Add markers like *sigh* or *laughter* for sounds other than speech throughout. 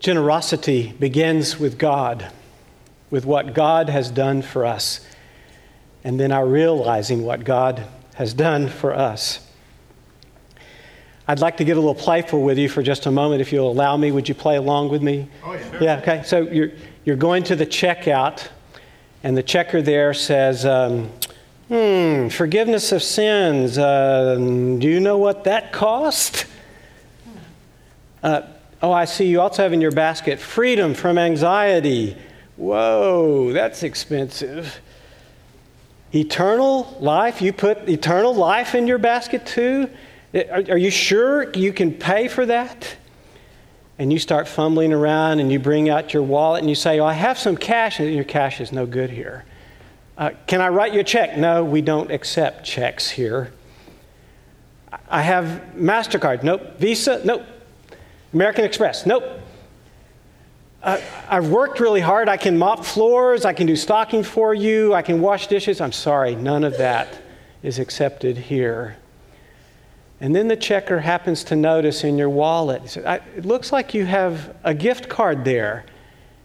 Generosity begins with God, with what God has done for us, and then our realizing what God has done for us. I'd like to get a little playful with you for just a moment, if you'll allow me. Would you play along with me? Oh, yeah. Sure. Yeah, okay. So you're, you're going to the checkout, and the checker there says, um, Hmm, forgiveness of sins. Uh, do you know what that cost? Uh, oh, I see you also have in your basket freedom from anxiety. Whoa, that's expensive. Eternal life? You put eternal life in your basket too? Are, are you sure you can pay for that? And you start fumbling around and you bring out your wallet and you say, Oh, I have some cash, and your cash is no good here. Uh, can I write you a check? No, we don't accept checks here. I have MasterCard. Nope. Visa? Nope. American Express? Nope. Uh, I've worked really hard. I can mop floors. I can do stocking for you. I can wash dishes. I'm sorry, none of that is accepted here. And then the checker happens to notice in your wallet, it looks like you have a gift card there.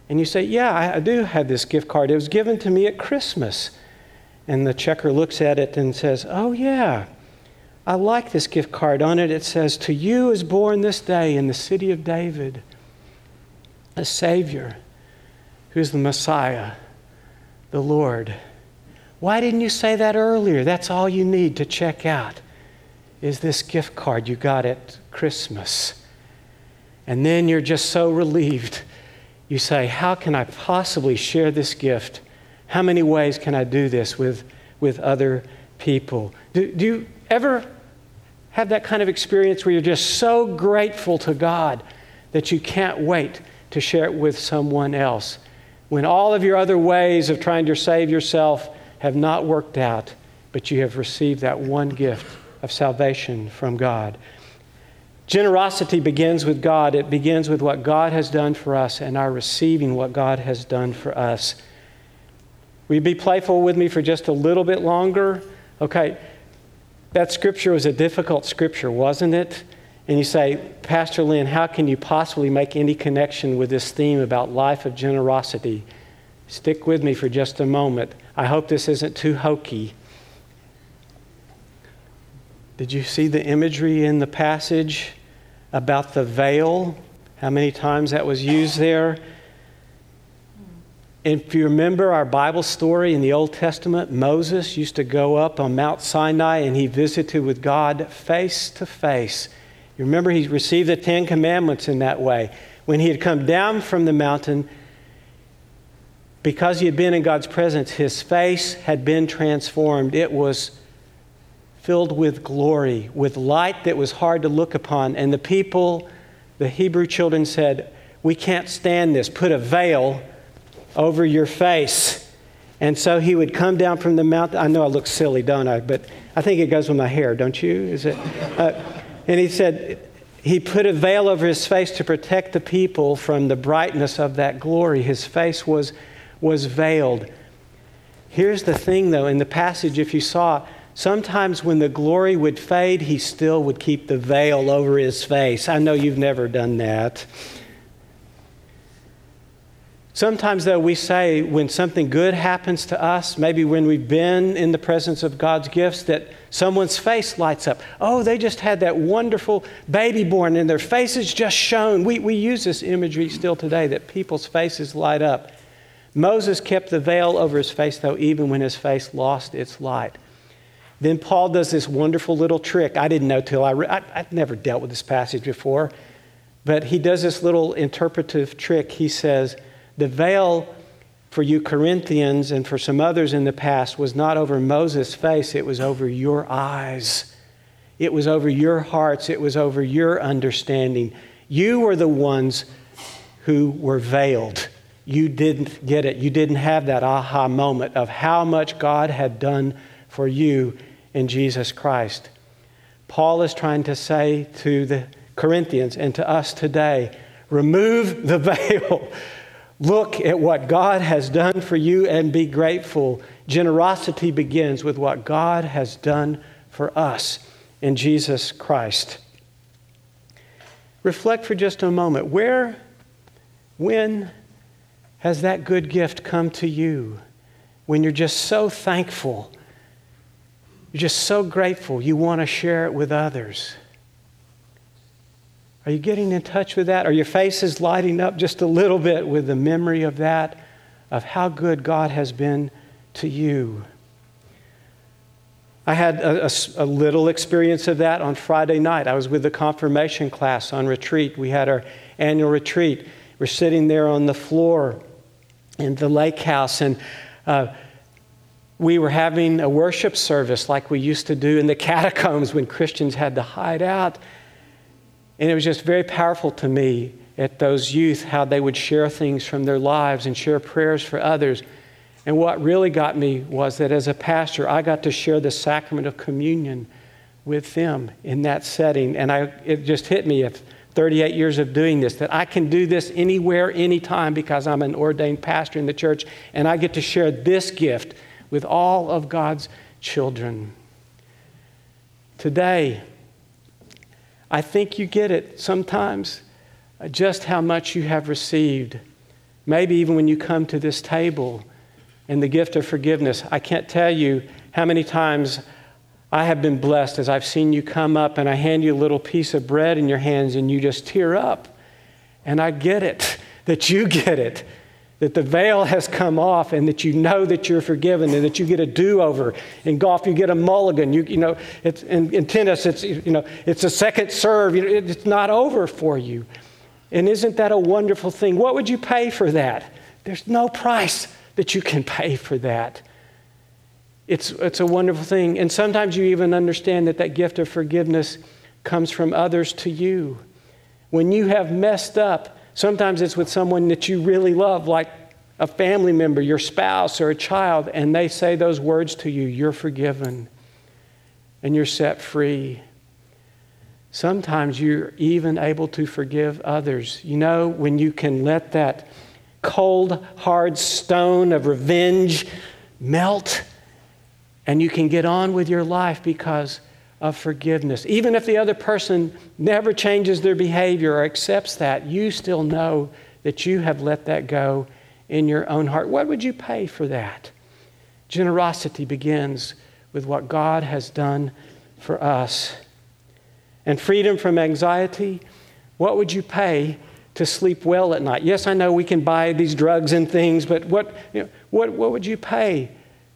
And you say, Yeah, I do have this gift card. It was given to me at Christmas. And the checker looks at it and says, Oh, yeah, I like this gift card. On it, it says, To you is born this day in the city of David a Savior who's the Messiah, the Lord. Why didn't you say that earlier? That's all you need to check out is this gift card you got at Christmas. And then you're just so relieved you say, How can I possibly share this gift? How many ways can I do this with, with other people? Do, do you ever have that kind of experience where you're just so grateful to God that you can't wait to share it with someone else? When all of your other ways of trying to save yourself have not worked out, but you have received that one gift of salvation from God. Generosity begins with God. It begins with what God has done for us and our receiving what God has done for us. Will you be playful with me for just a little bit longer? Okay, that scripture was a difficult scripture, wasn't it? And you say, Pastor Lynn, how can you possibly make any connection with this theme about life of generosity? Stick with me for just a moment. I hope this isn't too hokey. Did you see the imagery in the passage about the veil? How many times that was used there? If you remember our Bible story in the Old Testament, Moses used to go up on Mount Sinai and he visited with God face to face. You remember he received the Ten Commandments in that way. When he had come down from the mountain, because he had been in God's presence, his face had been transformed. It was filled with glory, with light that was hard to look upon. And the people, the Hebrew children said, We can't stand this. Put a veil over your face. And so he would come down from the mountain. I know I look silly, don't I? But I think it goes with my hair, don't you? Is it? Uh, and he said, he put a veil over his face to protect the people from the brightness of that glory. His face was, was veiled. Here's the thing, though, in the passage, if you saw, Sometimes when the glory would fade, he still would keep the veil over his face. I know you've never done that. Sometimes, though, we say when something good happens to us, maybe when we've been in the presence of God's gifts, that someone's face lights up. Oh, they just had that wonderful baby born and their faces just shone. We, we use this imagery still today that people's faces light up. Moses kept the veil over his face, though, even when his face lost its light. Then Paul does this wonderful little trick. I didn't know till I, I I've never dealt with this passage before, but he does this little interpretive trick. He says, The veil for you Corinthians and for some others in the past was not over Moses' face, it was over your eyes. It was over your hearts, it was over your understanding. You were the ones who were veiled. You didn't get it. You didn't have that aha moment of how much God had done for you in Jesus Christ. Paul is trying to say to the Corinthians and to us today remove the *laughs* veil. Look at what God has done for you and be grateful. Generosity begins with what God has done for us in Jesus Christ. Reflect for just a moment. Where When has that good gift come to you? When you're just so thankful, you're just so grateful, you want to share it with others. Are you getting in touch with that? Are your faces lighting up just a little bit with the memory of that, of how good God has been to you? I had a, a, a, little experience of that on Friday night. I was with the confirmation class on retreat. We had our annual retreat. We're sitting there on the floor in the lake house, and uh, we were having a worship service like we used to do in the *laughs* catacombs when Christians had to hide out. And it was just very powerful to me at those youth how they would share things from their lives and share prayers for others. And what really got me was that as a pastor, I got to share the sacrament of communion with them in that setting. And I, it just hit me of 38 years of doing this that I can do this anywhere, anytime because I'm an ordained pastor in the church and I get to share this gift with all of God's children. Today, I think you get it sometimes uh, just how much you have received. Maybe even when you come to this table and the gift of forgiveness. I can't tell you how many times I have been blessed as I've seen you come up and I hand you a little piece of bread in your hands and you just tear up. And I get it, *laughs* that you get it that the veil has come off and that you know that you're forgiven and that you get a do-over. In golf, you get a mulligan. You, you know, it's, in, in tennis, it's, you know, it's a second serve. It's not over for you. And isn't that a wonderful thing? What would you pay for that? There's no price that you can pay for that. It's, it's a wonderful thing. And sometimes you even understand that that gift of forgiveness comes from others to you. When you have messed up, Sometimes it's with someone that you really love, like a family member, your spouse, or a child, and they say those words to you you're forgiven and you're set free. Sometimes you're even able to forgive others. You know, when you can let that cold, hard stone of revenge melt and you can get on with your life because of forgiveness. Even if the other person never changes their behavior or accepts that, you still know that you have let that go in your own heart. What would you pay for that? Generosity begins with what God has done for us. And freedom from anxiety, what would you pay to sleep well at night? Yes, I know we can buy these drugs and things, but what, you know, what, what would you pay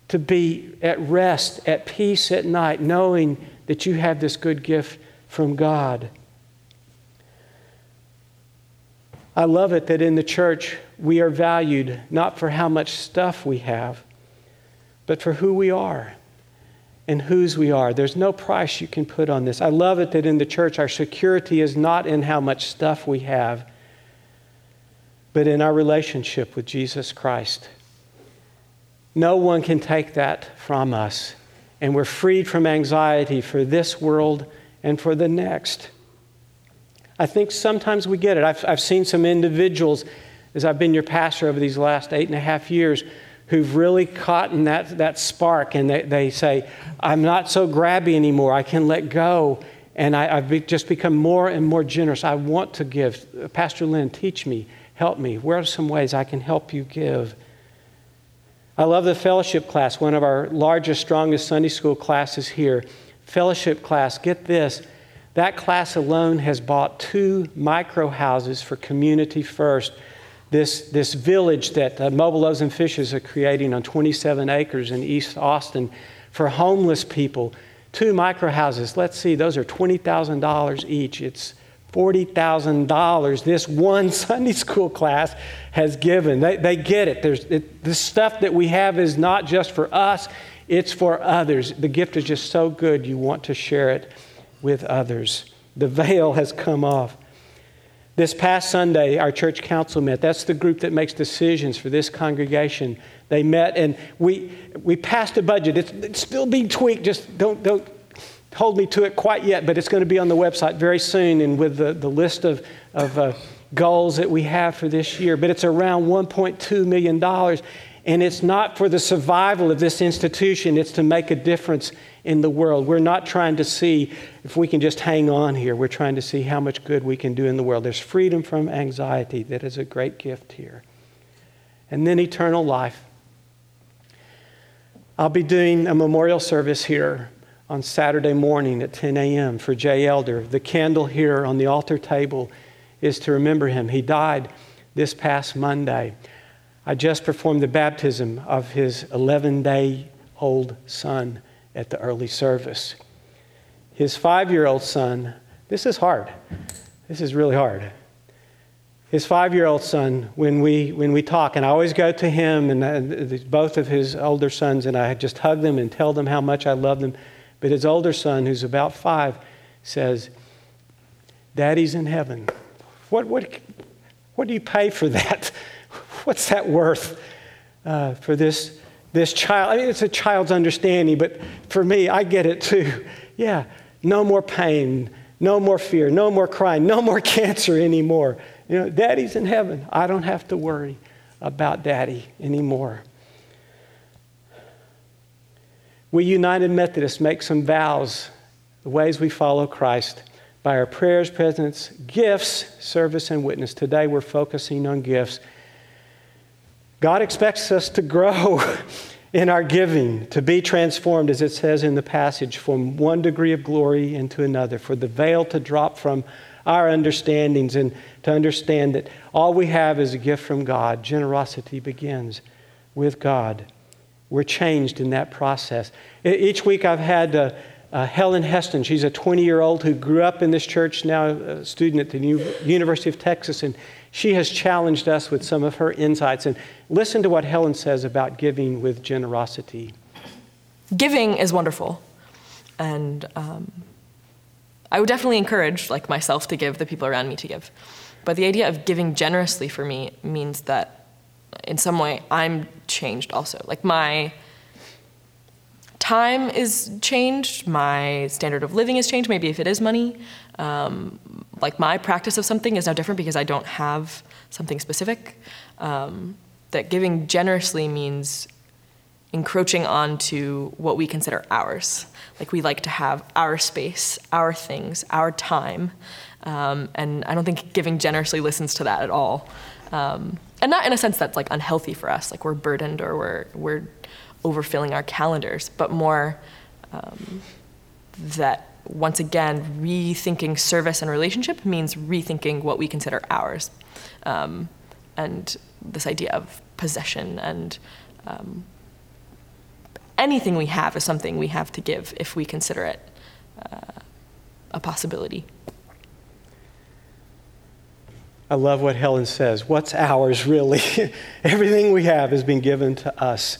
to be at rest, at peace at night, knowing that you have this good gift from God. I love it that in the church we are valued not for how much stuff we have, but for who we are and whose we are. There's no price you can put on this. I love it that in the church our security is not in how much stuff we have, but in our relationship with Jesus Christ. No one can take that from us and we're freed from anxiety for this world and for the next. I think sometimes we get it. I've, I've seen some individuals, as I've been your pastor over these last eight and a half years, who've really caught in that, that spark and they, they say, I'm not so grabby anymore. I can let go. And I, have be, just become more and more generous. I want to give. Pastor Lynn, teach me, help me. Where are some ways I can help you give? I love the fellowship class, one of our largest, strongest Sunday school classes here. Fellowship class, get this. That class alone has bought two micro houses for Community First, this, this village that uh, Mobile Loaves and Fishes are creating on 27 acres in East Austin for homeless people. Two micro houses, let's see, those are $20,000 each. It's $40,000 this one *laughs* Sunday school class has given. They, they get it. There's, it. The stuff that we have is not just for us, it's for others. The gift is just so good, you want to share it with others. The veil has come off. This past Sunday, our church council met. That's the group that makes decisions for this congregation. They met and we, we passed a budget. It's, it's still being tweaked. Just don't, don't hold me to it quite yet, but it's going to be on the website very soon and with the, the list of, of uh, goals that we have for this year. But it's around $1.2 million. And it's not for the survival of this institution, it's to make a difference in the world. We're not trying to see if we can just hang on here. We're trying to see how much good we can do in the world. There's freedom from anxiety that is a great gift here. And then eternal life. I'll be doing a memorial service here on Saturday morning at 10 a.m. for Jay Elder. The candle here on the altar table is to remember him. He died this past Monday. I just performed the baptism of his 11 day old son at the early service. His five year old son, this is hard. This is really hard. His five year old son, when we, when we talk, and I always go to him and uh, both of his older sons, and I just hug them and tell them how much I love them. But his older son, who's about five, says, Daddy's in heaven. What, what, what do you pay for that? *laughs* What's that worth uh, for this, this child? I mean, it's a child's understanding, but for me, I get it too. *laughs* Yeah, no more pain, no more fear, no more crying, no more *laughs* cancer anymore. You know, daddy's in heaven. I don't have to worry about daddy anymore. We United Methodists make some vows, the ways we follow Christ by our prayers, presence, gifts, service, and witness. Today we're focusing on gifts. God expects us to grow *laughs* in our giving, to be transformed, as it says in the passage, from one degree of glory into another, for the veil to drop from our understandings and to understand that all we have is a gift from God. Generosity begins with God we're changed in that process. Each week I've had uh, uh, Helen Heston. She's a 20 year old who grew up in this church, now a student at the University of Texas, and she has challenged us with some of her insights. And listen to what Helen says about giving with generosity. Giving is wonderful. And um, I would definitely encourage like myself to give, the people around me to give. But the idea of giving generously for me means that in some way I'm changed also. Like my time is changed, my standard of living is changed, maybe if it is money. Um, like my practice of something is now different because I don't have something specific. Um, that giving generously means encroaching onto what we consider ours. Like we like to have our space, our things, our time. Um, and I don't think giving generously listens to that at all. Um, and not in a sense that's like unhealthy for us, like we're burdened or we're we're overfilling our calendars, but more um, that once again rethinking service and relationship means rethinking what we consider ours, um, and this idea of possession and um, anything we have is something we have to give if we consider it uh, a possibility. I love what Helen says. What's ours, really? *laughs* Everything we have has been given to us.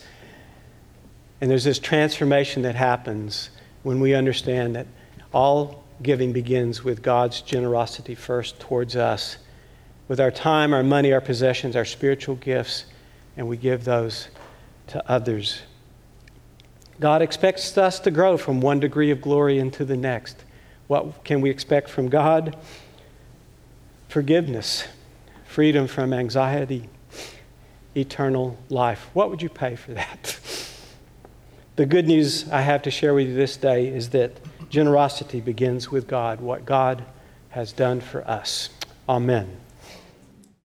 And there's this transformation that happens when we understand that all giving begins with God's generosity first towards us, with our time, our money, our possessions, our spiritual gifts, and we give those to others. God expects us to grow from one degree of glory into the next. What can we expect from God? Forgiveness, freedom from anxiety, eternal life. What would you pay for that? *laughs* The good news I have to share with you this day is that generosity begins with God, what God has done for us. Amen.